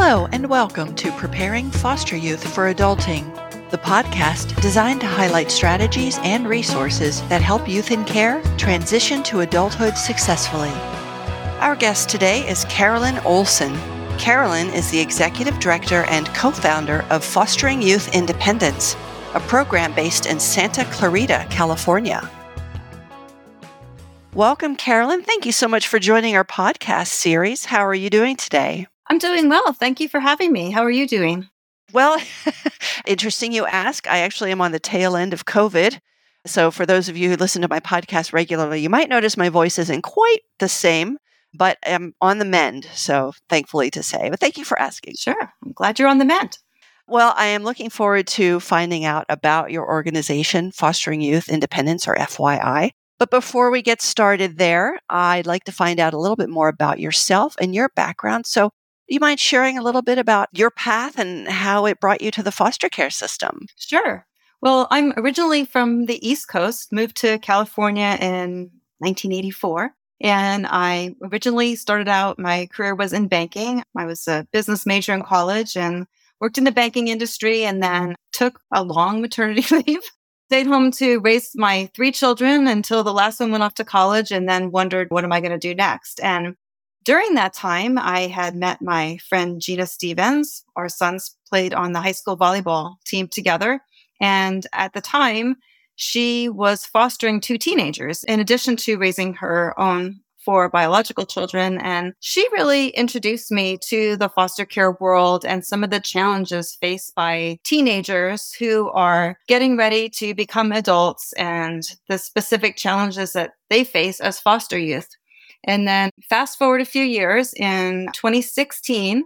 Hello, and welcome to Preparing Foster Youth for Adulting, the podcast designed to highlight strategies and resources that help youth in care transition to adulthood successfully. Our guest today is Carolyn Olson. Carolyn is the executive director and co founder of Fostering Youth Independence, a program based in Santa Clarita, California. Welcome, Carolyn. Thank you so much for joining our podcast series. How are you doing today? I'm doing well. Thank you for having me. How are you doing? Well, interesting you ask. I actually am on the tail end of COVID. So, for those of you who listen to my podcast regularly, you might notice my voice isn't quite the same, but I'm on the mend. So, thankfully to say. But thank you for asking. Sure. I'm glad you're on the mend. Well, I am looking forward to finding out about your organization, Fostering Youth Independence, or FYI. But before we get started there, I'd like to find out a little bit more about yourself and your background. So, you mind sharing a little bit about your path and how it brought you to the foster care system? Sure. Well, I'm originally from the East Coast, moved to California in 1984. And I originally started out, my career was in banking. I was a business major in college and worked in the banking industry and then took a long maternity leave. Stayed home to raise my three children until the last one went off to college and then wondered, what am I going to do next? And during that time, I had met my friend Gina Stevens. Our sons played on the high school volleyball team together. And at the time, she was fostering two teenagers in addition to raising her own four biological children. And she really introduced me to the foster care world and some of the challenges faced by teenagers who are getting ready to become adults and the specific challenges that they face as foster youth. And then fast forward a few years in 2016,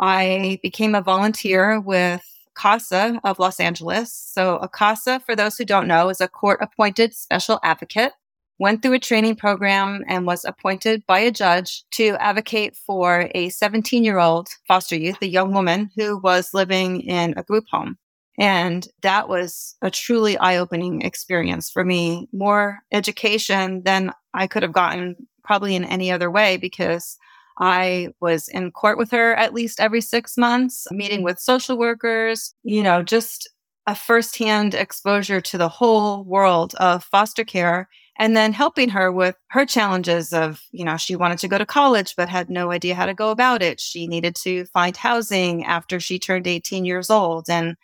I became a volunteer with CASA of Los Angeles. So, a CASA, for those who don't know, is a court appointed special advocate. Went through a training program and was appointed by a judge to advocate for a 17 year old foster youth, a young woman who was living in a group home. And that was a truly eye opening experience for me, more education than I could have gotten probably in any other way because I was in court with her at least every six months, meeting with social workers, you know, just a firsthand exposure to the whole world of foster care and then helping her with her challenges of, you know, she wanted to go to college but had no idea how to go about it. She needed to find housing after she turned 18 years old. And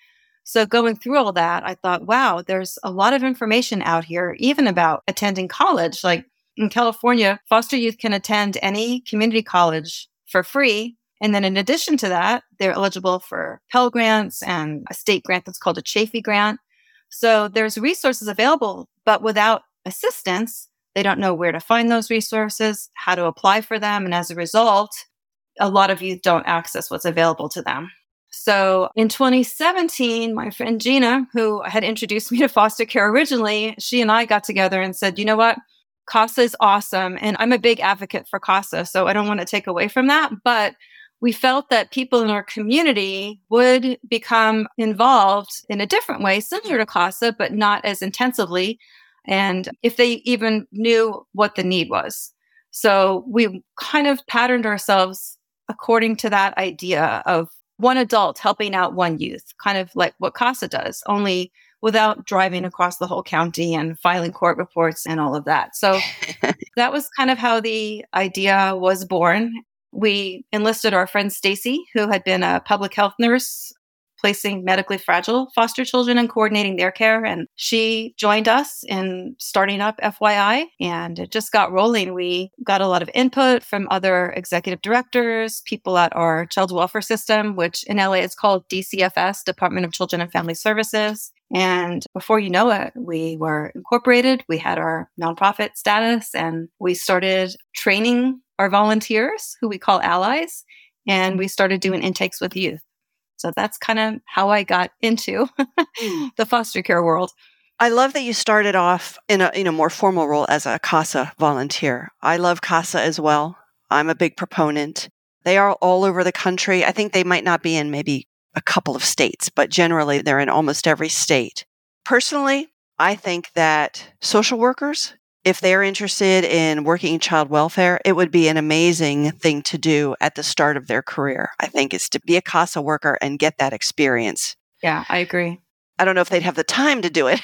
so going through all that, I thought, wow, there's a lot of information out here, even about attending college. Like in California, foster youth can attend any community college for free. And then in addition to that, they're eligible for Pell Grants and a state grant that's called a Chafee grant. So there's resources available, but without assistance, they don't know where to find those resources, how to apply for them. And as a result, a lot of youth don't access what's available to them. So in 2017, my friend Gina, who had introduced me to foster care originally, she and I got together and said, you know what? CASA is awesome. And I'm a big advocate for CASA. So I don't want to take away from that. But we felt that people in our community would become involved in a different way, similar to CASA, but not as intensively. And if they even knew what the need was. So we kind of patterned ourselves according to that idea of one adult helping out one youth, kind of like what CASA does, only without driving across the whole county and filing court reports and all of that. So that was kind of how the idea was born. We enlisted our friend Stacy, who had been a public health nurse placing medically fragile foster children and coordinating their care. And she joined us in starting up FYI, and it just got rolling. We got a lot of input from other executive directors, people at our child welfare system, which in LA is called DCFS, Department of Children and Family Services. And before you know it, we were incorporated, we had our nonprofit status, and we started training our volunteers, who we call allies, and we started doing intakes with youth. So that's kind of how I got into hmm. the foster care world. I love that you started off in a you know more formal role as a CASA volunteer. I love CASA as well. I'm a big proponent. They are all over the country. I think they might not be in maybe a couple of states, but generally they're in almost every state. Personally, I think that social workers if they're interested in working in child welfare, it would be an amazing thing to do at the start of their career. I think is to be a CASA worker and get that experience. Yeah, I agree. I don't know if they'd have the time to do it.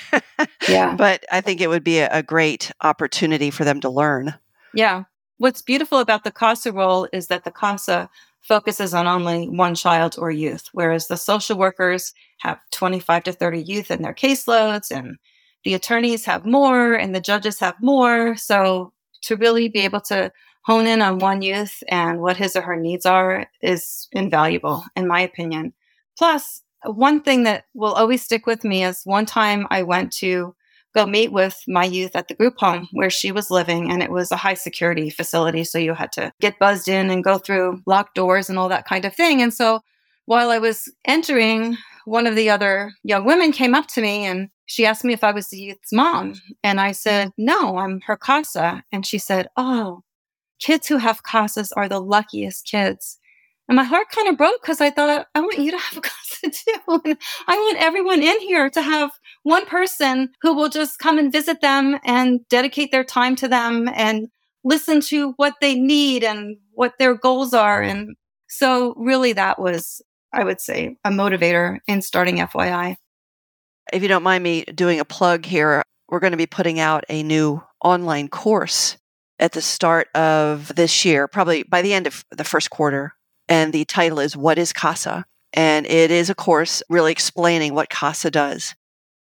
yeah. But I think it would be a, a great opportunity for them to learn. Yeah. What's beautiful about the CASA role is that the CASA focuses on only one child or youth, whereas the social workers have 25 to 30 youth in their caseloads and the attorneys have more and the judges have more. So to really be able to hone in on one youth and what his or her needs are is invaluable, in my opinion. Plus, one thing that will always stick with me is one time I went to go meet with my youth at the group home where she was living, and it was a high security facility. So you had to get buzzed in and go through locked doors and all that kind of thing. And so while I was entering, one of the other young women came up to me and she asked me if I was the youth's mom. And I said, No, I'm her CASA. And she said, Oh, kids who have CASAs are the luckiest kids. And my heart kind of broke because I thought, I want you to have a CASA too. And I want everyone in here to have one person who will just come and visit them and dedicate their time to them and listen to what they need and what their goals are. And so, really, that was, I would say, a motivator in starting FYI. If you don't mind me doing a plug here, we're going to be putting out a new online course at the start of this year, probably by the end of the first quarter. And the title is What is CASA? And it is a course really explaining what CASA does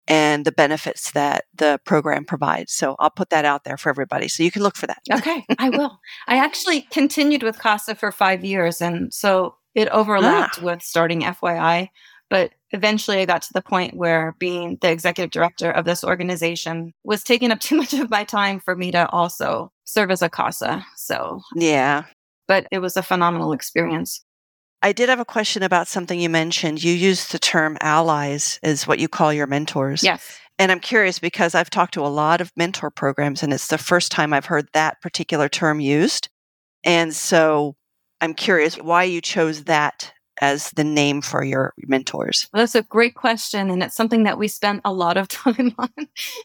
and the benefits that the program provides. So I'll put that out there for everybody. So you can look for that. Okay, I will. I actually continued with CASA for five years. And so it overlapped ah. with starting FYI. But eventually I got to the point where being the executive director of this organization was taking up too much of my time for me to also serve as a CASA. So, yeah. But it was a phenomenal experience. I did have a question about something you mentioned. You used the term allies as what you call your mentors. Yes. And I'm curious because I've talked to a lot of mentor programs and it's the first time I've heard that particular term used. And so I'm curious why you chose that as the name for your mentors? Well, that's a great question. And it's something that we spent a lot of time on.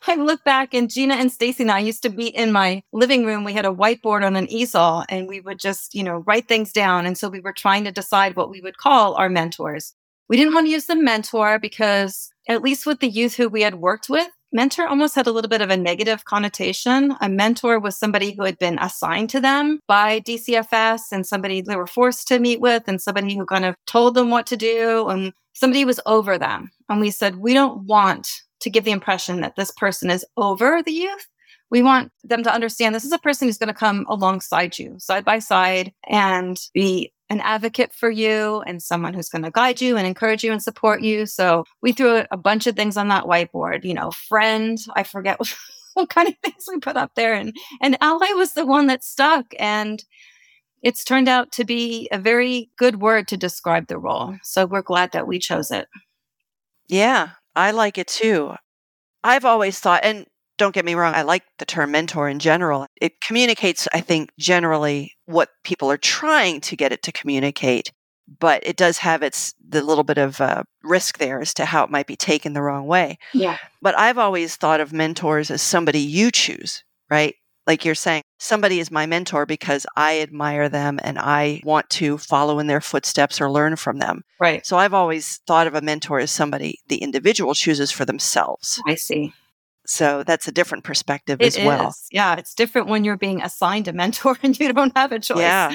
I look back and Gina and Stacy and I used to be in my living room. We had a whiteboard on an easel and we would just, you know, write things down. And so we were trying to decide what we would call our mentors. We didn't want to use the mentor because at least with the youth who we had worked with, mentor almost had a little bit of a negative connotation. A mentor was somebody who had been assigned to them by DCFS and somebody they were forced to meet with and somebody who kind of told them what to do and somebody was over them. And we said, we don't want to give the impression that this person is over the youth. We want them to understand this is a person who's going to come alongside you, side by side, and be an advocate for you and someone who's going to guide you and encourage you and support you. So we threw a bunch of things on that whiteboard, you know, friend, I forget what, kind of things we put up there. And, and ally was the one that stuck. And it's turned out to be a very good word to describe the role. So we're glad that we chose it. Yeah, I like it too. I've always thought, and don't get me wrong, I like the term mentor in general. It communicates, I think, generally what people are trying to get it to communicate, but it does have its the little bit of uh, risk there as to how it might be taken the wrong way. Yeah. But I've always thought of mentors as somebody you choose, right? Like you're saying, somebody is my mentor because I admire them and I want to follow in their footsteps or learn from them. Right. So I've always thought of a mentor as somebody the individual chooses for themselves. I see. So that's a different perspective it as well. Yeah, it's different when you're being assigned a mentor and you don't have a choice. Yeah.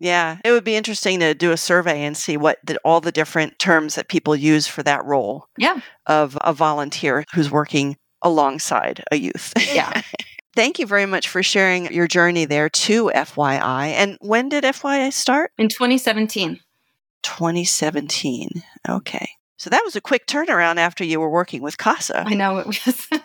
Yeah, it would be interesting to do a survey and see what the, all the different terms that people use for that role. Yeah. Of a volunteer who's working alongside a youth. Yeah. Thank you very much for sharing your journey there to FYI. And when did FYI start? In 2017. 2017. Okay. So that was a quick turnaround after you were working with CASA. I know it was.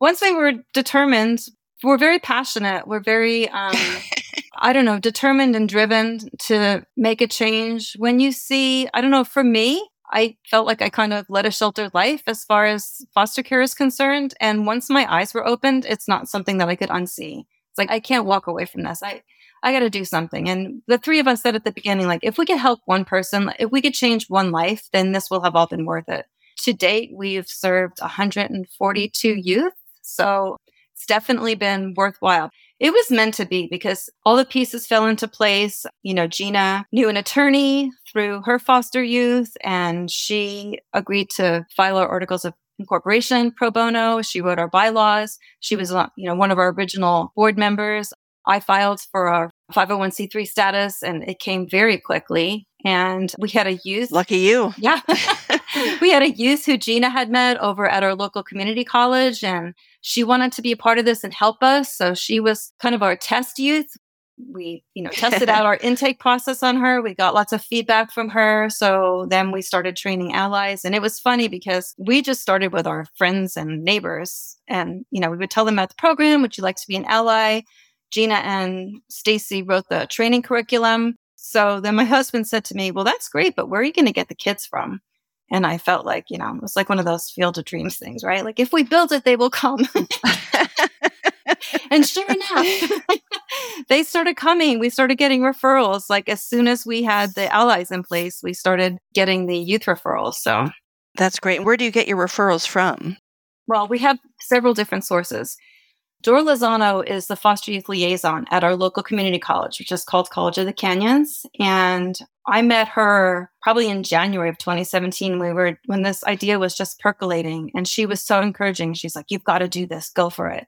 Once we were determined, we're very passionate. We're very, um, I don't know, determined and driven to make a change. When you see, I don't know, for me, I felt like I kind of led a sheltered life as far as foster care is concerned. And once my eyes were opened, it's not something that I could unsee. It's like I can't walk away from this. I I got to do something. And the three of us said at the beginning, like, if we could help one person, if we could change one life, then this will have all been worth it. To date, we've served 142 youth So it's definitely been worthwhile. It was meant to be because all the pieces fell into place. You know, Gina knew an attorney through her foster youth and she agreed to file our articles of incorporation pro bono. She wrote our bylaws. She was, uh, you know, one of our original board members. I filed for our 501c3 status and it came very quickly. And we had a youth. Lucky you. Yeah. we had a youth who Gina had met over at our local community college and she wanted to be a part of this and help us. So she was kind of our test youth. We, you know, tested out our intake process on her. We got lots of feedback from her. So then we started training allies. And it was funny because we just started with our friends and neighbors. And, you know, we would tell them about the program, would you like to be an ally? Gina and Stacy wrote the training curriculum. So then my husband said to me, Well, that's great, but where are you going to get the kids from? And I felt like, you know, it was like one of those field of dreams things, right? Like if we build it, they will come. and sure enough, they started coming. We started getting referrals. Like as soon as we had the allies in place, we started getting the youth referrals. So that's great. Where do you get your referrals from? Well, we have several different sources. Dora Lozano is the foster youth liaison at our local community college, which is called College of the Canyons. And I met her probably in January of 2017. We were when this idea was just percolating, and she was so encouraging. She's like, You've got to do this, go for it.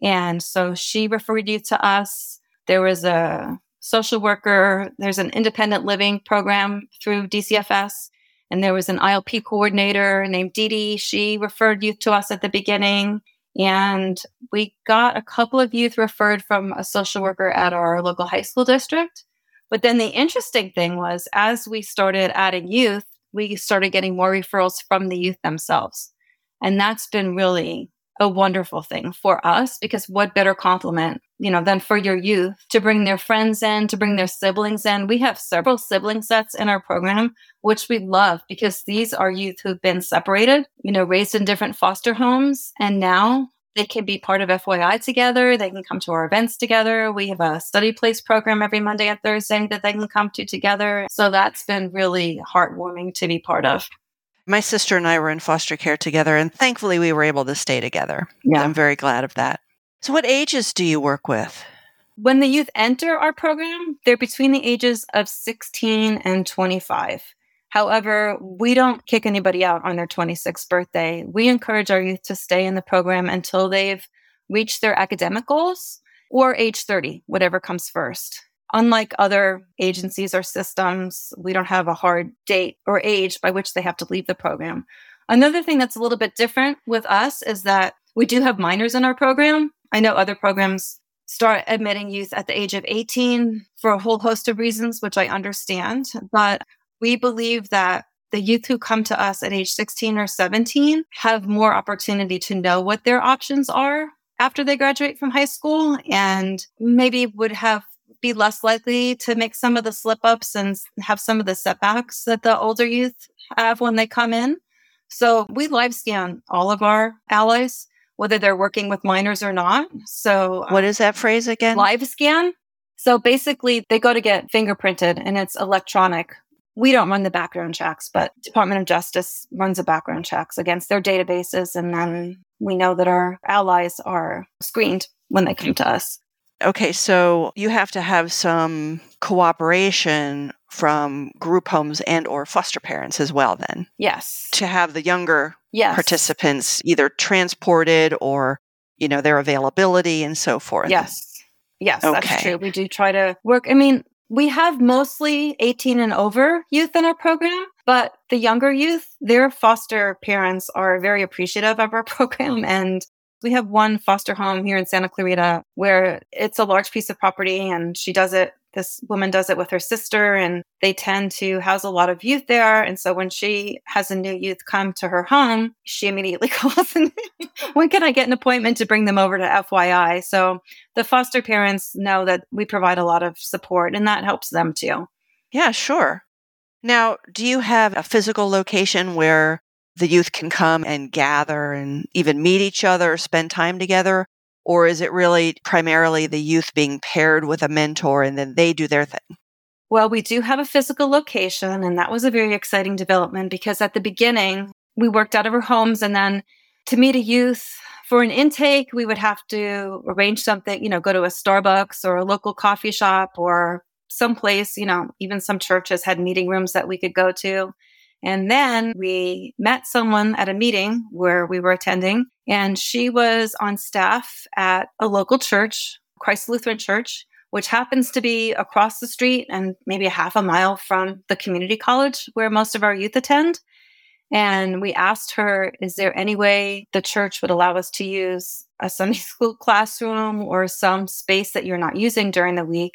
And so she referred you to us. There was a social worker, there's an independent living program through DCFS. And there was an ILP coordinator named Dee Dee. She referred you to us at the beginning. And we got a couple of youth referred from a social worker at our local high school district. But then the interesting thing was, as we started adding youth, we started getting more referrals from the youth themselves. And that's been really a wonderful thing for us because what better compliment, you know, than for your youth to bring their friends in, to bring their siblings in. We have several sibling sets in our program, which we love because these are youth who've been separated, you know, raised in different foster homes. And now they can be part of FYI together. They can come to our events together. We have a study place program every Monday and Thursday that they can come to together. So that's been really heartwarming to be part of. My sister and I were in foster care together, and thankfully we were able to stay together. Yeah. I'm very glad of that. So, what ages do you work with? When the youth enter our program, they're between the ages of 16 and 25. However, we don't kick anybody out on their 26th birthday. We encourage our youth to stay in the program until they've reached their academic goals or age 30, whatever comes first. Unlike other agencies or systems, we don't have a hard date or age by which they have to leave the program. Another thing that's a little bit different with us is that we do have minors in our program. I know other programs start admitting youth at the age of 18 for a whole host of reasons, which I understand. But we believe that the youth who come to us at age 16 or 17 have more opportunity to know what their options are after they graduate from high school and maybe would have be less likely to make some of the slip ups and have some of the setbacks that the older youth have when they come in. So we live scan all of our allies, whether they're working with minors or not. So uh, what is that phrase again? Live scan. So basically they go to get fingerprinted and it's electronic. We don't run the background checks, but Department of Justice runs the background checks against their databases. And then we know that our allies are screened when they come to us. Okay, so you have to have some cooperation from group homes and or foster parents as well then. Yes. To have the younger yes. participants either transported or you know their availability and so forth. Yes. Yes, okay. that's true. We do try to work. I mean, we have mostly 18 and over youth in our program, but the younger youth, their foster parents are very appreciative of our program and we have one foster home here in Santa Clarita where it's a large piece of property and she does it this woman does it with her sister and they tend to house a lot of youth there. And so when she has a new youth come to her home she immediately calls and when can i get an appointment to bring them over to fyi so the foster parents know that we provide a lot of support and that helps them too. Yeah sure. Now do you have a physical location where the youth can come and gather and even meet each other, spend time together? Or is it really primarily the youth being paired with a mentor and then they do their thing? Well, we do have a physical location, and that was a very exciting development because at the beginning, we worked out of our homes. And then to meet a youth for an intake, we would have to arrange something, you know, go to a Starbucks or a local coffee shop or someplace, you know, even some churches had meeting rooms that we could go to. And then we met someone at a meeting where we were attending, and she was on staff at a local church, Christ Lutheran Church, which happens to be across the street and maybe a half a mile from the community college where most of our youth attend. And we asked her, is there any way the church would allow us to use a Sunday school classroom or some space that you're not using during the week?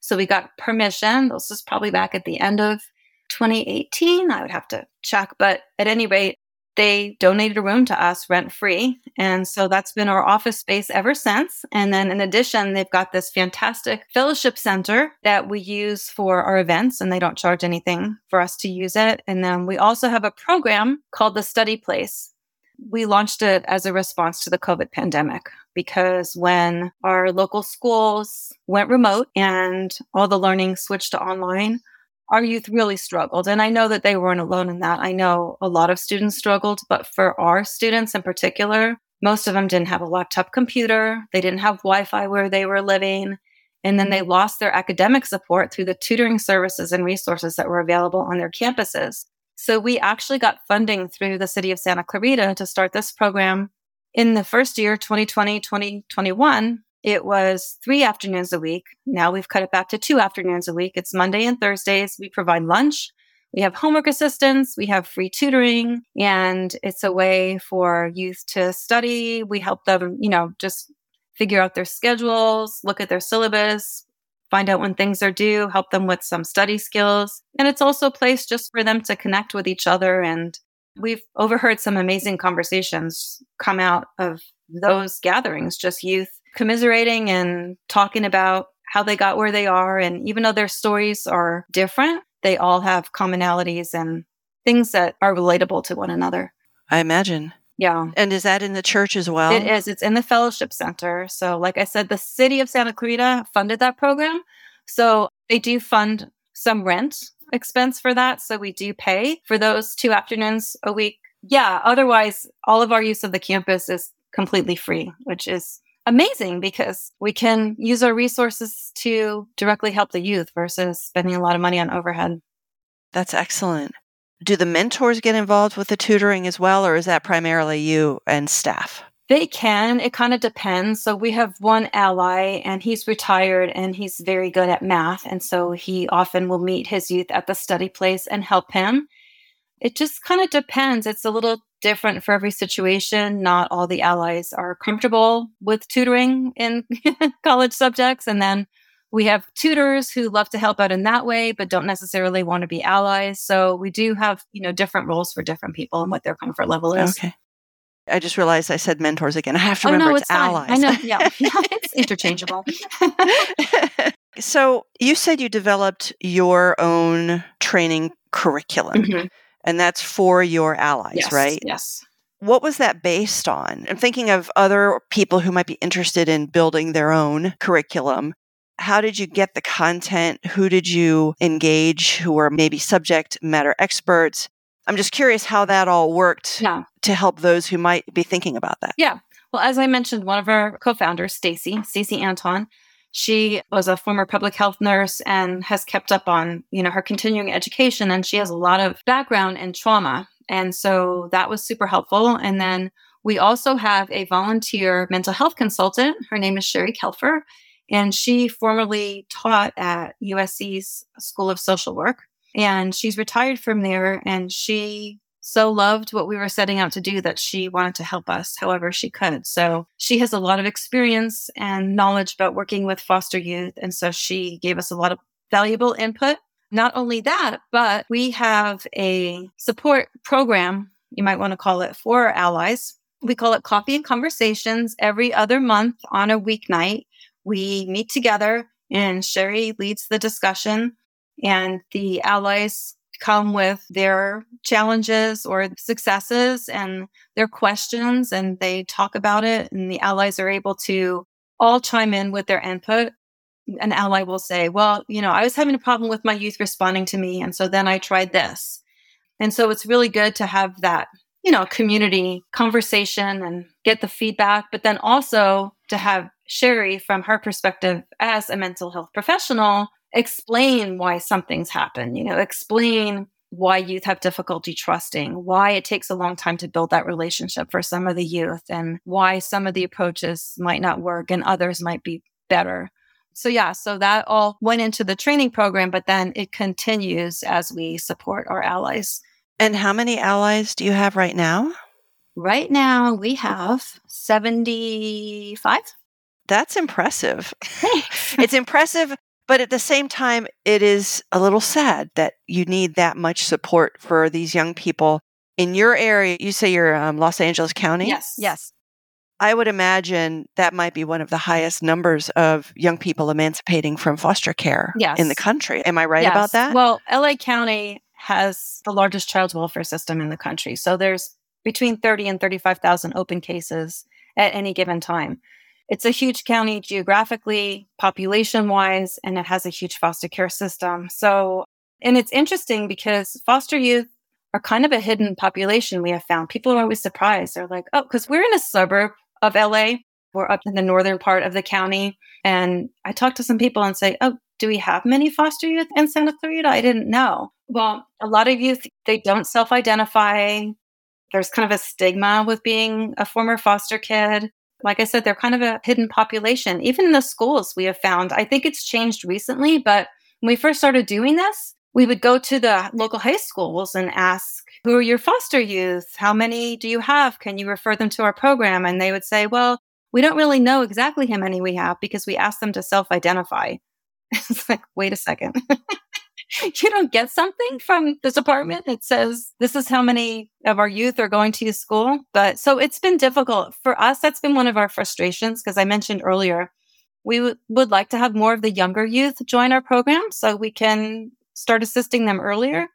So we got permission. This was probably back at the end of 2018. I would have to check. But at any rate, they donated a room to us rent free. And so that's been our office space ever since. And then in addition, they've got this fantastic fellowship center that we use for our events, and they don't charge anything for us to use it. And then we also have a program called the Study Place. We launched it as a response to the COVID pandemic because when our local schools went remote and all the learning switched to online, our youth really struggled. And I know that they weren't alone in that. I know a lot of students struggled, but for our students in particular, most of them didn't have a laptop computer. They didn't have Wi Fi where they were living. And then they lost their academic support through the tutoring services and resources that were available on their campuses. So we actually got funding through the city of Santa Clarita to start this program in the first year, 2020, 2021. It was three afternoons a week. Now we've cut it back to two afternoons a week. It's Monday and Thursdays. We provide lunch. We have homework assistance. We have free tutoring and it's a way for youth to study. We help them, you know, just figure out their schedules, look at their syllabus, find out when things are due, help them with some study skills. And it's also a place just for them to connect with each other. And we've overheard some amazing conversations come out of those gatherings, just youth commiserating and talking about how they got where they are. And even though their stories are different, they all have commonalities and things that are relatable to one another. I imagine. Yeah. And is that in the church as well? It is. It's in the fellowship center. So, like I said, the city of Santa Clarita funded that program. So, they do fund some rent expense for that. So, we do pay for those two afternoons a week. Yeah. Otherwise, all of our use of the campus is completely free, which is amazing because we can use our resources to directly help the youth versus spending a lot of money on overhead. That's excellent. Do the mentors get involved with the tutoring as well, or is that primarily you and staff? They can. It kind of depends. So we have one ally and he's retired and he's very good at math. And so he often will meet his youth at the study place and help him. It just kind of depends. It's a little different for every situation. Not all the allies are comfortable with tutoring in college subjects. And then we have tutors who love to help out in that way, but don't necessarily want to be allies. So we do have, you know, different roles for different people and what their comfort level is. Okay. I just realized I said mentors again. I have to remember oh, no, it's, it's allies. I know. Yeah. it's interchangeable. so you said you developed your own training curriculum. Mm-hmm and that's for your allies, yes, right? Yes. What was that based on? I'm thinking of other people who might be interested in building their own curriculum. How did you get the content? Who did you engage who were maybe subject matter experts? I'm just curious how that all worked yeah. to help those who might be thinking about that. Yeah. Well, as I mentioned, one of our co-founders, Stacy, Stacy Anton, she was a former public health nurse and has kept up on, you know, her continuing education and she has a lot of background in trauma. And so that was super helpful. And then we also have a volunteer mental health consultant. Her name is Sherry Kelfer, and she formerly taught at USC's School of Social Work. And she's retired from there and she so loved what we were setting out to do that she wanted to help us however she could. So she has a lot of experience and knowledge about working with foster youth. And so she gave us a lot of valuable input. Not only that, but we have a support program, you might want to call it for our allies. We call it Coffee and Conversations every other month on a weeknight. We meet together and Sherry leads the discussion and the allies come with their challenges or successes and their questions and they talk about it and the allies are able to all chime in with their input. An ally will say well you know i was having a problem with my youth responding to me and so then i tried this. And so it's really good to have that you know, community conversation and get the feedback, but then also to have Sherry, from her perspective as a mental health professional, explain why something's happened, you know, explain why youth have difficulty trusting, why it takes a long time to build that relationship for some of the youth, and why some of the approaches might not work and others might be better. So, yeah, so that all went into the training program, but then it continues as we support our allies. And how many allies do you have right now? Right now, we have 75. That's impressive. it's impressive but at the same time, it is a little sad that you need that much support for these young people. In your area, you say you're um, Los Angeles County? Yes. Yes. I would imagine that might be one of the highest numbers of young people emancipating from foster care yes. in the country. Am I right yes. about that? Well, LA County has the largest child welfare system in the country. So there's between 30 and 35,000 open cases at any given time. It's a huge county geographically, population wise, and it has a huge foster care system. So, and it's interesting because foster youth are kind of a hidden population we have found. People are always surprised. They're like, oh, because we're in a suburb of LA. We're up in the northern part of the county. And I talk to some people and say, oh, do we have many foster youth in Santa Clarita? I didn't know. Well, a lot of youth, they don't self identify. There's kind of a stigma with being a former foster kid. Like I said, they're kind of a hidden population. Even in the schools, we have found, I think it's changed recently, but when we first started doing this, we would go to the local high schools and ask, Who are your foster youth? How many do you have? Can you refer them to our program? And they would say, Well, we don't really know exactly how many we have because we asked them to self identify. it's like, wait a second. you don't get something from this department that says this is how many of our youth are going to school. But so it's been difficult for us. That's been one of our frustrations because I mentioned earlier, we w- would like to have more of the younger youth join our program so we can start assisting them earlier.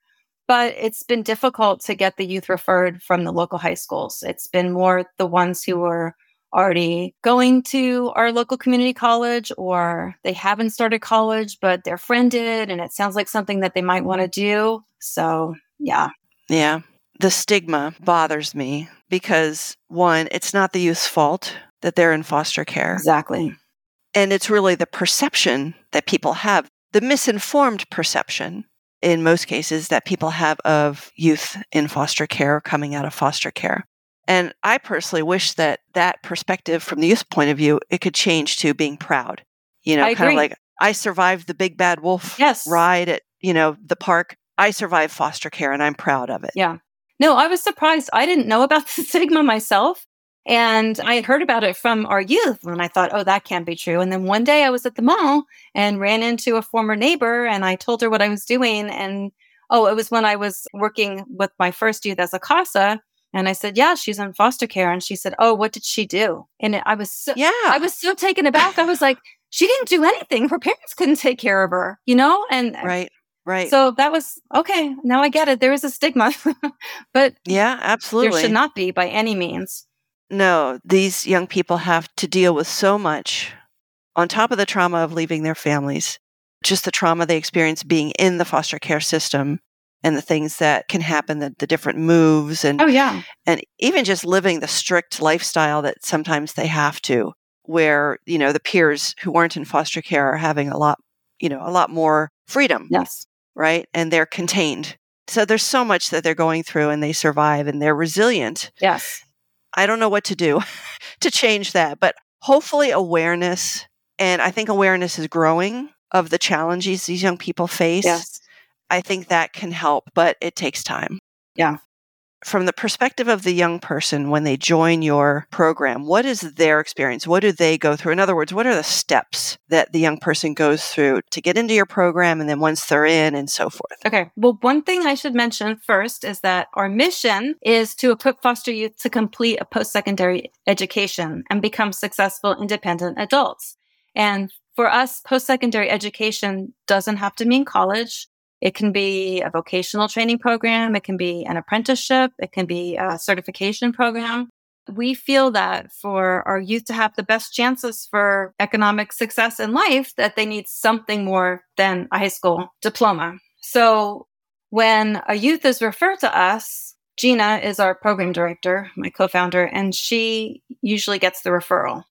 But it's been difficult to get the youth referred from the local high schools. It's been more the ones who were already going to our local community college or they haven't started college, but their friend did. And it sounds like something that they might want to do. So, yeah. Yeah. The stigma bothers me because, one, it's not the youth's fault that they're in foster care. Exactly. And it's really the perception that people have, the misinformed perception in most cases that people have of youth in foster care coming out of foster care. And I personally wish that that perspective from the youth point of view, it could change to being proud. You know, I kind agree. of like I survived the big bad wolf Yes. ride at, you know, the park. I survived foster care and I'm proud of it. Yeah. No, I was surprised. I didn't know about the stigma myself. And I had heard about it from our youth and I thought, oh, that can't be true. And then one day I was at the mall and ran into a former neighbor and I told her what I was doing. And oh, it was when I was working with my first youth as a CASA. And I said, yeah, she's in foster care. And she said, oh, what did she do? And I was so, Yeah. I was so taken aback. I was like, she didn't do anything. Her parents couldn't take care of her, you know? And uh, right. Right. so that was okay. Now I get it. There is a stigma, but yeah, absolutely. there should not be by any means. No, these young people have to deal with so much on top of the trauma of leaving their families, just the trauma they experience being in the foster care system and the things that can happen, the, the different moves and Oh, yeah. and even just living the strict lifestyle that sometimes they have to, where, you know, the peers who aren't in foster care are having a lot, you know, a lot more freedom, Yes. right? And they're contained. So there's so much that they're going through and they survive and they're resilient. Yes. I don't know what to do to change that, but hopefully awareness, and I think awareness is growing of the challenges these young people face. Yes. I think that can help, but it takes time. Yeah. From the perspective of the young person, when they join your program, what is their experience? What do they go through? In other words, what are the steps that the young person goes through to get into your program and then once they're in and so forth? Okay. Well, one thing I should mention first is that our mission is to equip foster youth to complete a post secondary education and become successful, independent adults. And for us, post secondary education doesn't have to mean college. It can be a vocational training program. It can be an apprenticeship. It can be a certification program. We feel that for our youth to have the best chances for economic success in life, that they need something more than a high school diploma. So when a youth is referred to us, Gina is our program director, my co founder, and she usually gets the referral.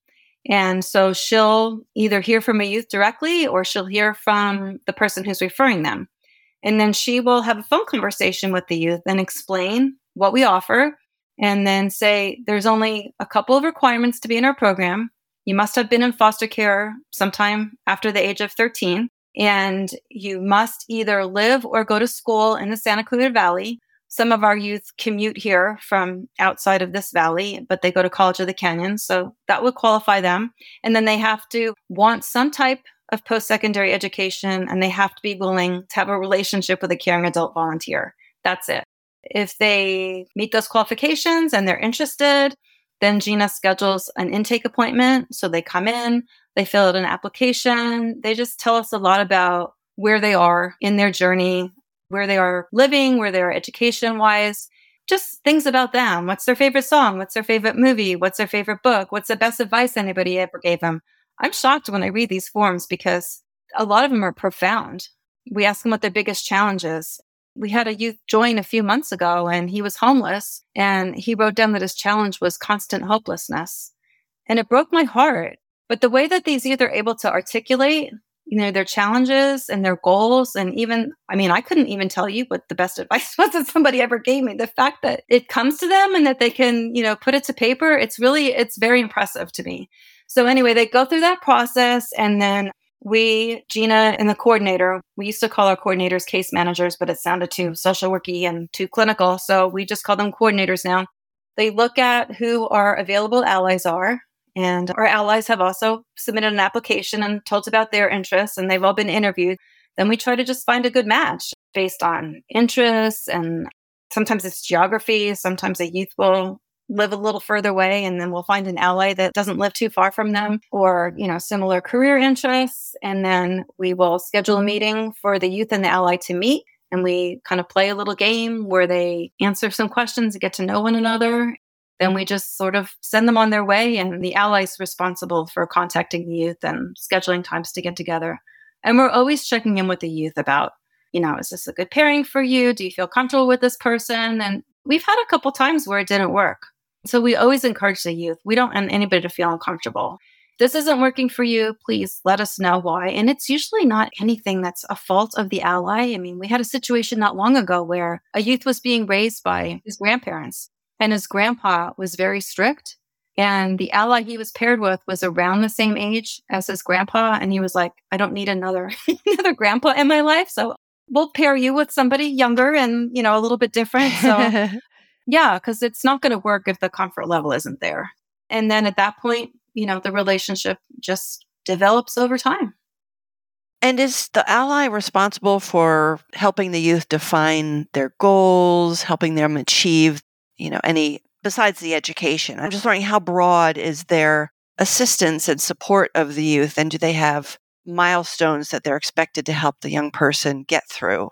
And so she'll either hear from a youth directly or she'll hear from the person who's referring them. And then she will have a phone conversation with the youth and explain what we offer and then say there's only a couple of requirements to be in our program. You must have been in foster care sometime after the age of 13. And you must either live or go to school in the Santa Clarita Valley. Some of our youth commute here from outside of this valley, but they go to College of the Canyon. So that would qualify them. And then they have to want some type of post secondary education and they have to be willing to have a relationship with a caring adult volunteer. That's it. If they meet those qualifications and they're interested, then Gina schedules an intake appointment. So they come in, they fill out an application. They just tell us a lot about where they are in their journey, where they are living, where they are education wise, just things about them. What's their favorite song? What's their favorite movie? What's their favorite book? What's the best advice anybody ever gave them? I'm shocked when I read these forms because a lot of them are profound. We ask them what their biggest challenge is. We had a youth join a few months ago and he was homeless and he wrote down that his challenge was constant hopelessness. And it broke my heart. But the way that these youth are able to articulate, you know, their challenges and their goals, and even, I mean, I couldn't even tell you what the best advice was that somebody ever gave me. The fact that it comes to them and that they can, you know, put it to paper, it's really, it's very impressive to me. So anyway, they go through that process and then we, Gina and the coordinator, we used to call our coordinators case managers, but it sounded too social worky and too clinical. So we just call them coordinators now. They look at who our available allies are. And our allies have also submitted an application and told about their interests, and they've all been interviewed. Then we try to just find a good match based on interests and sometimes it's geography. Sometimes a youth will live a little further away and then we'll find an ally that doesn't live too far from them or you know similar career interests. And then we will schedule a meeting for the youth and the ally to meet and we kind of play a little game where they answer some questions and get to know one another. Then we just sort of send them on their way and the allies responsible for contacting the youth and scheduling times to get together. And we're always checking in with the youth about you know is this a good pairing for you? Do you feel comfortable with this person? And we've had a couple times where it didn't work so we always encourage the youth. We don't want anybody to feel uncomfortable. This isn't working for you. Please let us know why. And it's usually not anything that's a fault of the ally. I mean, we had a situation not long ago where a youth was being raised by his grandparents and his grandpa was very strict. And the ally he was paired with was around the same age as his grandpa. And he was like, I don't need another, another grandpa in my life. So we'll pair you with somebody younger and, you know, a little bit different. So Yeah, because it's not going to work if the comfort level isn't there. And then at that point, you know, the relationship just develops over time. And is the ally responsible for helping the youth define their goals, helping them achieve, you know, any besides the education? I'm just wondering how broad is their assistance and support of the youth and do they have milestones that they're expected to help the young person get through?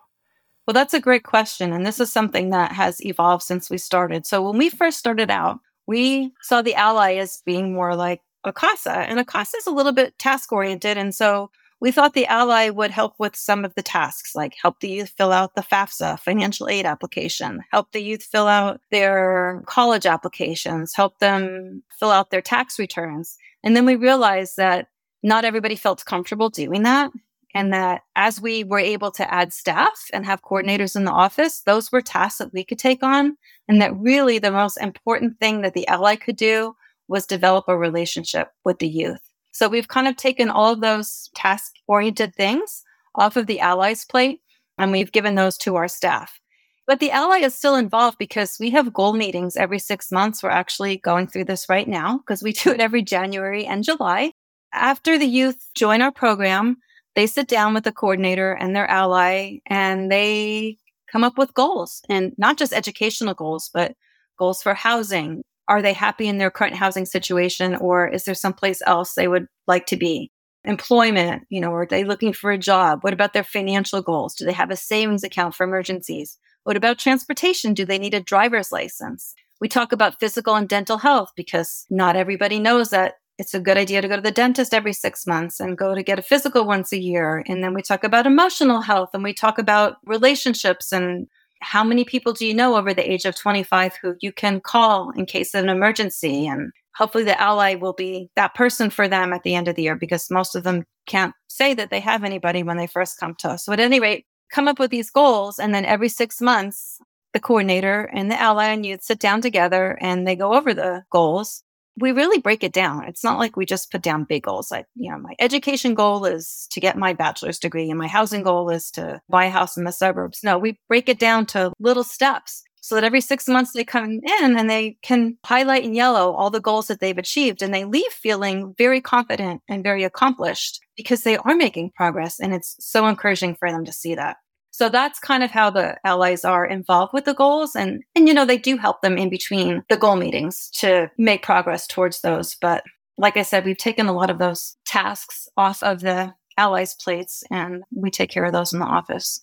Well, that's a great question. And this is something that has evolved since we started. So when we first started out, we saw the ally as being more like a CASA, and a CASA is a little bit task oriented. And so we thought the ally would help with some of the tasks, like help the youth fill out the FAFSA financial aid application, help the youth fill out their college applications, help them fill out their tax returns. And then we realized that not everybody felt comfortable doing that and that as we were able to add staff and have coordinators in the office, those were tasks that we could take on. And that really the most important thing that the ally could do was develop a relationship with the youth. So we've kind of taken all of those task oriented things off of the allies plate and we've given those to our staff. But the ally is still involved because we have goal meetings every six months. We're actually going through this right now because we do it every January and July. After the youth join our program, they sit down with the coordinator and their ally and they come up with goals and not just educational goals, but goals for housing. Are they happy in their current housing situation or is there someplace else they would like to be? Employment, you know, are they looking for a job? What about their financial goals? Do they have a savings account for emergencies? What about transportation? Do they need a driver's license? We talk about physical and dental health because not everybody knows that it's a good idea to go to the dentist every six months and go to get a physical once a year. And then we talk about emotional health and we talk about relationships and how many people do you know over the age of 25 who you can call in case of an emergency? And hopefully the ally will be that person for them at the end of the year because most of them can't say that they have anybody when they first come to us. So at any rate, come up with these goals. And then every six months, the coordinator and the ally and you sit down together and they go over the goals. We really break it down. It's not like we just put down big goals. Like, you know, my education goal is to get my bachelor's degree and my housing goal is to buy a house in the suburbs. No, we break it down to little steps so that every six months they come in and they can highlight in yellow all the goals that they've achieved and they leave feeling very confident and very accomplished because they are making progress. And it's so encouraging for them to see that. So that's kind of how the allies are involved with the goals. And, and, you know, they do help them in between the goal meetings to make progress towards those. But like I said, we've taken a lot of those tasks off of the allies' plates and we take care of those in the office.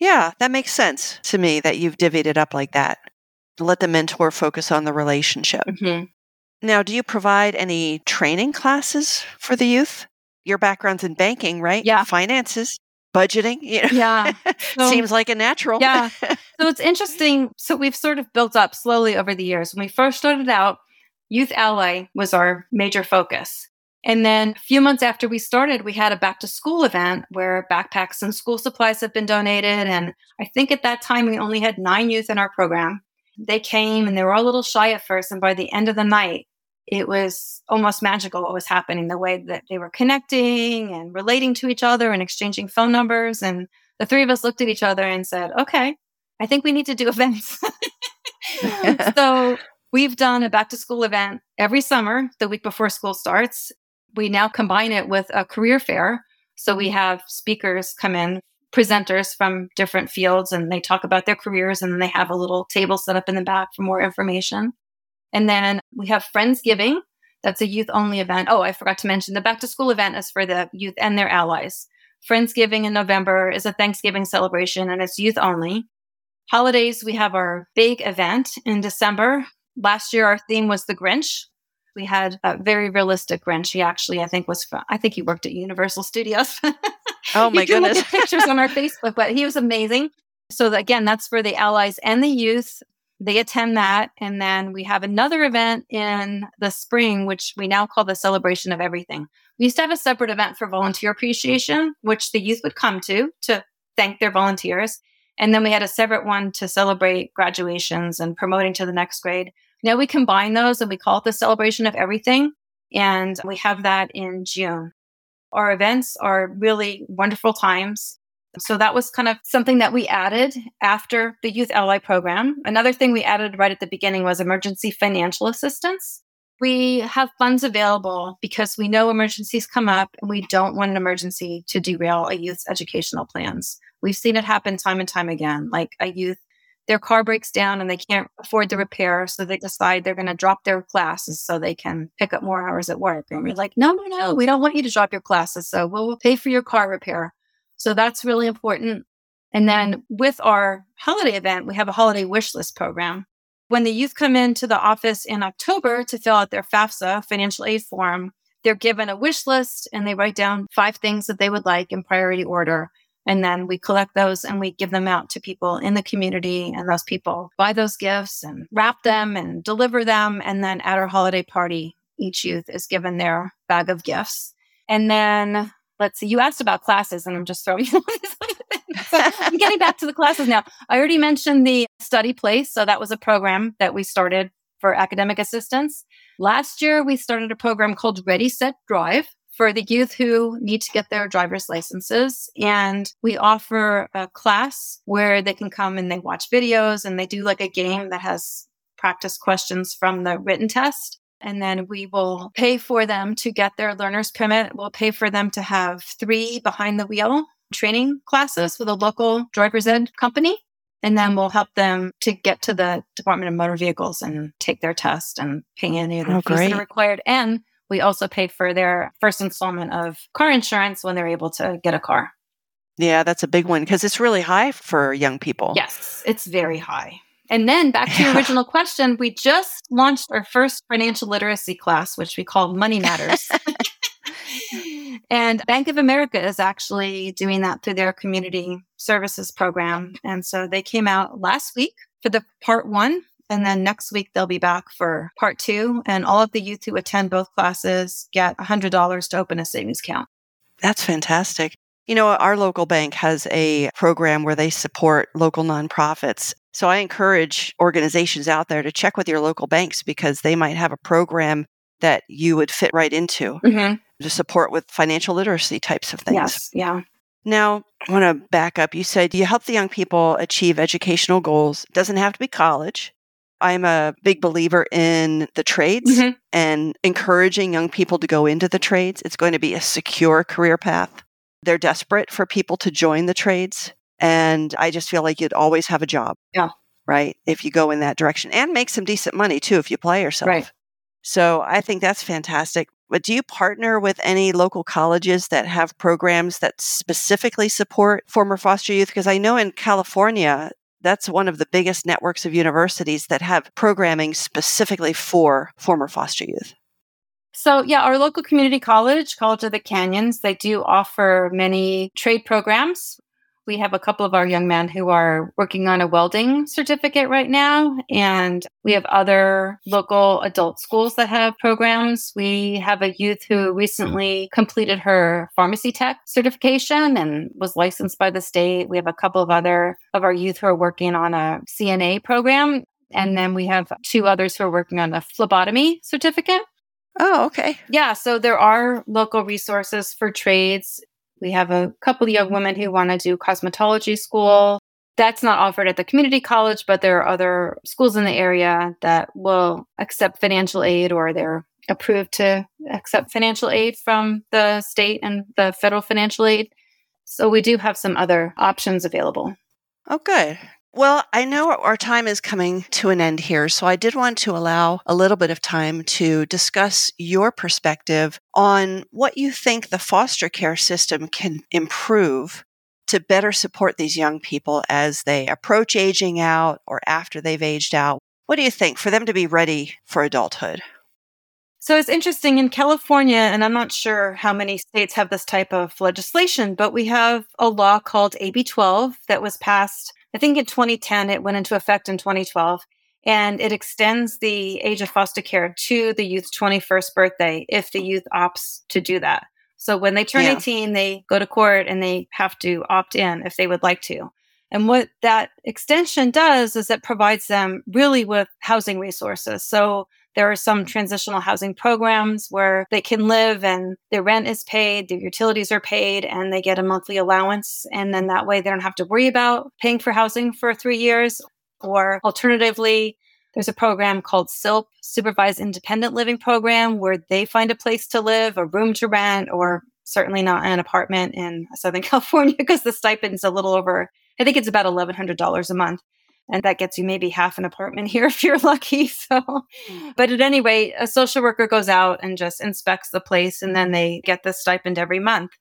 Yeah, that makes sense to me that you've divvied it up like that. Let the mentor focus on the relationship. Mm-hmm. Now, do you provide any training classes for the youth? Your background's in banking, right? Yeah. Finances budgeting. You know? Yeah. So, Seems like a natural. yeah. So it's interesting. So we've sort of built up slowly over the years. When we first started out, Youth Ally was our major focus. And then a few months after we started, we had a back to school event where backpacks and school supplies have been donated. And I think at that time we only had nine youth in our program. They came and they were all a little shy at first. And by the end of the night, it was almost magical what was happening the way that they were connecting and relating to each other and exchanging phone numbers. And the three of us looked at each other and said okay i think we need to do events. So we've done a back to school event every summer the week before school starts. We now combine it with a career fair. So we have speakers come in presenters from different fields and they talk about their careers and then they have a little table set up in the back for more information and then we have Friendsgiving. That's a youth only event. Oh, I forgot to mention the back to school event is for the youth and their allies. Friendsgiving in November is a Thanksgiving celebration and it's youth only. Holidays, we have our big event in December. Last year, our theme was the Grinch. We had a very realistic Grinch. He actually, I think, was from, I think he worked at Universal Studios. oh my goodness! pictures on our Facebook, but he was amazing. So again, that's for the allies and the youth. They attend that. And then we have another event in the spring, which we now call the celebration of everything. We used to have a separate event for volunteer appreciation, which the youth would come to to thank their volunteers. And then we had a separate one to celebrate graduations and promoting to the next grade. Now we combine those and we call it the celebration of everything. And we have that in June. Our events are really wonderful times. So that was kind of something that we added after the Youth Ally program. Another thing we added right at the beginning was emergency financial assistance. We have funds available because we know emergencies come up and we don't want an emergency to derail a youth's educational plans. We've seen it happen time and time again. Like a youth, their car breaks down and they can't afford the repair. So they decide they're going to drop their classes so they can pick up more hours at work. And we're like, no, no, no, we don't want you to drop your classes. So we'll pay for your car repair. So that's really important. And then with our holiday event, we have a holiday wish list program. When the youth come into the office in October to fill out their FAFSA financial aid form, they're given a wish list and they write down five things that they would like in priority order. And then we collect those and we give them out to people in the community. And those people buy those gifts and wrap them and deliver them. And then at our holiday party, each youth is given their bag of gifts. And then let's see, you asked about classes, and I'm just throwing so I'm getting back to the classes now. I already mentioned the study place. So that was a program that we started for academic assistance. Last year, we started a program called Ready, Set, Drive for the youth who need to get their driver's licenses. And we offer a class where they can come and they watch videos and they do like a game that has practice questions from the written test. And then we will pay for them to get their learner's permit. We'll pay for them to have three behind the wheel training classes with a local driver's ed company. And then we'll help them to get to the Department of Motor Vehicles and take their test and pay any of the oh, fees that are required. And we also pay for their first installment of car insurance when they're able to get a car. Yeah, that's a big one because it's really high for young people. Yes, it's very high. And then back to your original question, we just launched our first financial literacy class, which we call Money Matters. and Bank of America is actually doing that through their community services program. And so they came out last week for the part one. And then next week, they'll be back for part two. And all of the youth who attend both classes get $100 to open a savings account. That's fantastic. You know, our local bank has a program where they support local nonprofits. So I encourage organizations out there to check with your local banks because they might have a program that you would fit right into mm-hmm. to support with financial literacy types of things. Yes, yeah. Now, I want to back up. You said you help the young people achieve educational goals. It doesn't have to be college. I'm a big believer in the trades mm-hmm. and encouraging young people to go into the trades. It's going to be a secure career path. They're desperate for people to join the trades. And I just feel like you'd always have a job. Yeah. Right. If you go in that direction and make some decent money too if you apply yourself. Right. So I think that's fantastic. But do you partner with any local colleges that have programs that specifically support former foster youth? Because I know in California, that's one of the biggest networks of universities that have programming specifically for former foster youth. So, yeah, our local community college, College of the Canyons, they do offer many trade programs we have a couple of our young men who are working on a welding certificate right now. And we have other local adult schools that have programs. We have a youth who recently completed her pharmacy tech certification and was licensed by the state. We have a couple of other of our youth who are working on a CNA program. And then we have two others who are working on a phlebotomy certificate. Oh, okay. Yeah. So there are local resources for trades. We have a couple of young women who want to do cosmetology school. That's not offered at the community college, but there are other schools in the area that will accept financial aid or they're approved to accept financial aid from the state and the federal financial aid. So we do have some other options available. Oh, good. Well, I know our time is coming to an end here, so I did want to allow a little bit of time to discuss your perspective on what you think the foster care system can improve to better support these young people as they approach aging out or after they've aged out. What do you think for them to be ready for adulthood? So it's interesting in California, and I'm not sure how many states have this type of legislation, but we have a law called AB 12 that was passed I think in 2010, it went into effect in 2012, and it extends the age of foster care to the youth's 21st birthday if the youth opts to do that. So when they turn yeah. 18, they go to court and they have to opt in if they would like to. And what that extension does is it provides them really with housing resources. So there are some transitional housing programs where they can live and their rent is paid, their utilities are paid, and they get a monthly allowance. And then that way they don't have to worry about paying for housing for three years. Or alternatively, there's a program called SILP, Supervised Independent Living Program, where they find a place to live, a room to rent, or certainly not an apartment in Southern California because the stipend's a little over, I think it's about $1,100 a month and that gets you maybe half an apartment here if you're lucky. So, mm. but at any rate, a social worker goes out and just inspects the place and then they get the stipend every month.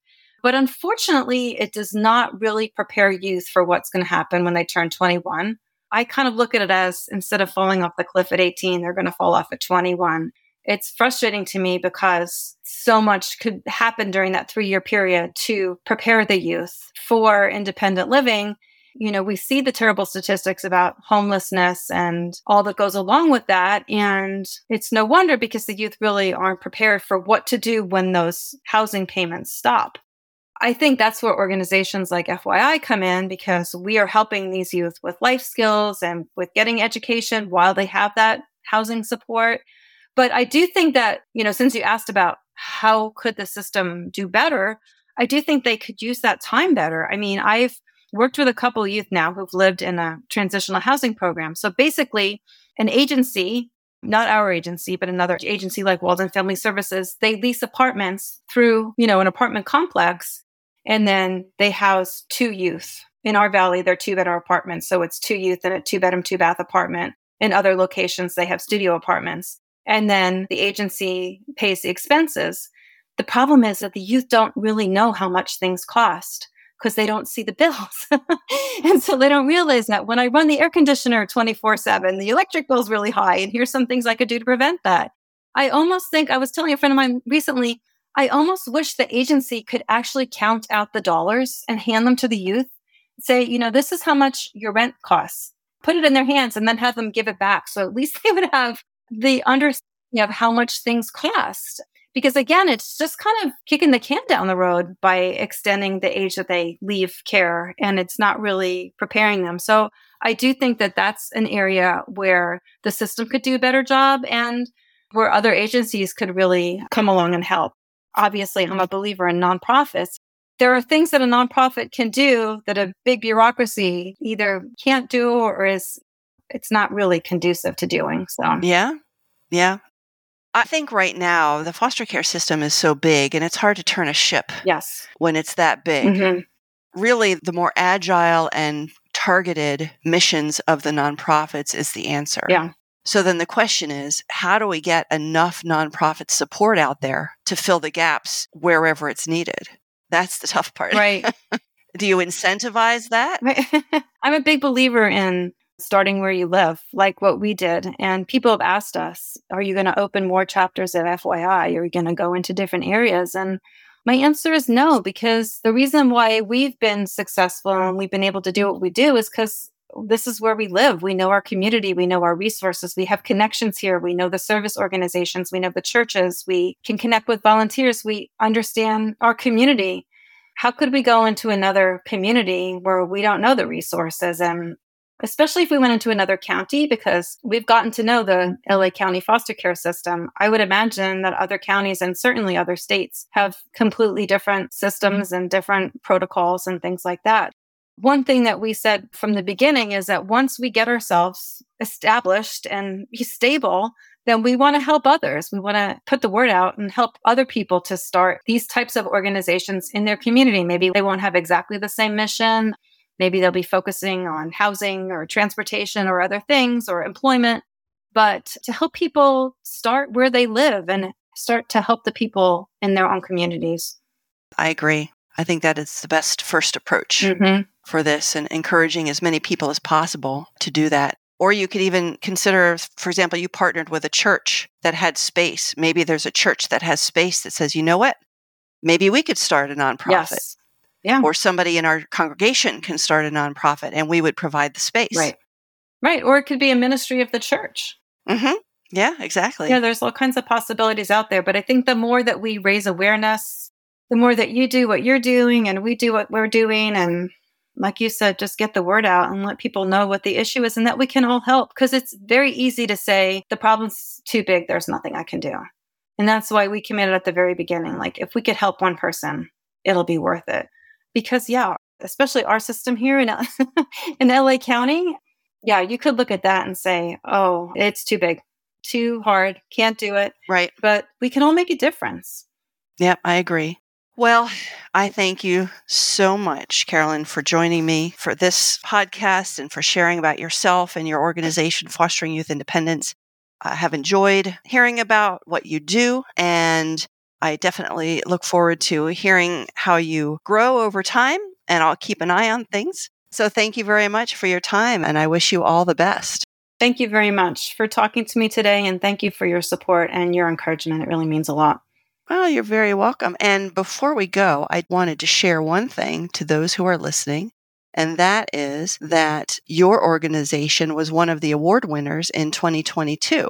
But unfortunately, it does not really prepare youth for what's going to happen when they turn 21. I kind of look at it as instead of falling off the cliff at 18, they're going to fall off at 21. It's frustrating to me because so much could happen during that three year period to prepare the youth for independent living you know, we see the terrible statistics about homelessness and all that goes along with that. And it's no wonder because the youth really aren't prepared for what to do when those housing payments stop. I think that's where organizations like FYI come in because we are helping these youth with life skills and with getting education while they have that housing support. But I do think that, you know, since you asked about how could the system do better, I do think they could use that time better. I mean, I've worked with a couple of youth now who've lived in a transitional housing program. So basically, an agency, not our agency, but another agency like Walden Family Services, they lease apartments through, you know, an apartment complex and then they house two youth. In our valley, they're two bedroom apartments. So it's two youth in a two bedroom, two bath apartment. In other locations, they have studio apartments. And then the agency pays the expenses. The problem is that the youth don't really know how much things cost because they don't see the bills. and so they don't realize that when I run the air conditioner 24 7, the electric bill is really high. And here's some things I could do to prevent that. I almost think I was telling a friend of mine recently, I almost wish the agency could actually count out the dollars and hand them to the youth. Say, you know, this is how much your rent costs. Put it in their hands and then have them give it back. So at least they would have the understanding of how much things cost. Because again, it's just kind of kicking the can down the road by extending the age that they leave care and it's not really preparing them. So I do think that that's an area where the system could do a better job and where other agencies could really come along and help. Obviously, I'm a believer in nonprofits. There are things that a nonprofit can do that a big bureaucracy either can't do or is it's not really conducive to doing. So Yeah. Yeah. I think right now the foster care system is so big and it's hard to turn a ship yes. when it's that big. Mhm. Really, the more agile and targeted missions of the nonprofits is the answer. Yeah. So then the question is how do we get enough nonprofit support out there to fill the gaps wherever it's needed? That's the tough part. Right. Do you incentivize that? Right. I'm a big believer in starting where you live, like what we did. And people have asked us, are you going to open more chapters of FYI? Are you going to go into different areas? And my answer is no, because the reason why we've been successful and we've been able to do what we do is because this is where we live. We know our community. We know our resources. We have connections here. We know the service organizations. We know the churches. We can connect with volunteers. We understand our community. How could we go into another community where we don't know the resources? And especially if we went into another county, because we've gotten to know the LA County foster care system, I would imagine that other counties and certainly other states have completely different systems and different protocols and things like that. One thing that we said from the beginning is that once we get ourselves established and be stable, then we want to help others. We want to put the word out and help other people to start these types of organizations in their community. Maybe they won't have exactly the same mission. Maybe they'll be focusing on housing or transportation or other things or employment, but to help people start where they live and start to help the people in their own communities. I agree. I think that is the best first approach Mm-hmm. for this and encouraging as many people as possible to do that. Or you could even consider, for example, you partnered with a church that had space. Maybe there's a church that has space that says, you know what? Maybe we could start a nonprofit. Yes. Yeah. Or somebody in our congregation can start a nonprofit and we would provide the space. Right. Right. Or it could be a ministry of the church. hmm Yeah, exactly. Yeah, there's all kinds of possibilities out there. But I think the more that we raise awareness, the more that you do what you're doing and we do what we're doing. And like you said, just get the word out and let people know what the issue is and that we can all help. Because it's very easy to say, the problem's too big, there's nothing I can do. And that's why we committed at the very beginning. Like, if we could help one person, it'll be worth it. Because, yeah, especially our system here in, in LA County, yeah, you could look at that and say, oh, it's too big, too hard, can't do it. right. But we can all make a difference. Yep, I agree. Well, I thank you so much, Carolyn, for joining me for this podcast and for sharing about yourself and your organization, Fostering Youth Independence. I have enjoyed hearing about what you do, and I definitely look forward to hearing how you grow over time, and I'll keep an eye on things. So, thank you very much for your time, and I wish you all the best. Thank you very much for talking to me today. And thank you for your support and your encouragement. It really means a lot. Well, you're very welcome. And before we go, I wanted to share one thing to those who are listening, and that is that your organization was one of the award winners in 2022.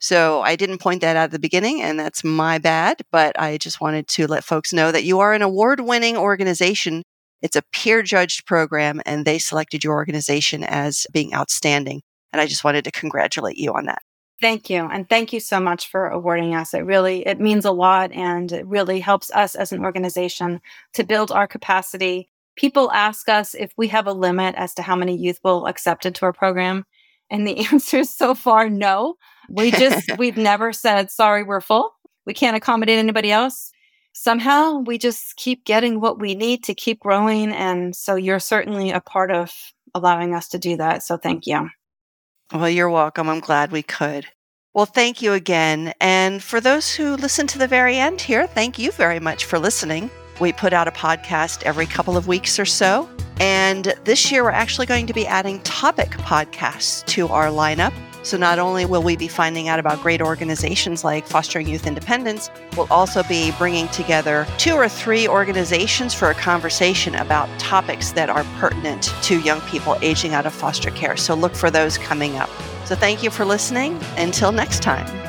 So I didn't point that out at the beginning, and that's my bad, but I just wanted to let folks know that you are an award winning organization. It's a peer judged program, and they selected your organization as being outstanding. And I just wanted to congratulate you on that. Thank you. And thank you so much for awarding us. It really, it means a lot and it really helps us as an organization to build our capacity. People ask us if we have a limit as to how many youth will accept into our program. And the answer is so far no. We just, we've never said, sorry, we're full. We can't accommodate anybody else. Somehow we just keep getting what we need to keep growing. And so you're certainly a part of allowing us to do that. So thank you. Well, you're welcome. I'm glad we could. Well, thank you again. And for those who listen to the very end here, thank you very much for listening. We put out a podcast every couple of weeks or so. And this year, we're actually going to be adding topic podcasts to our lineup. So not only will we be finding out about great organizations like Fostering Youth Independence, we'll also be bringing together two or three organizations for a conversation about topics that are pertinent to young people aging out of foster care. So look for those coming up. So thank you for listening. Until next time.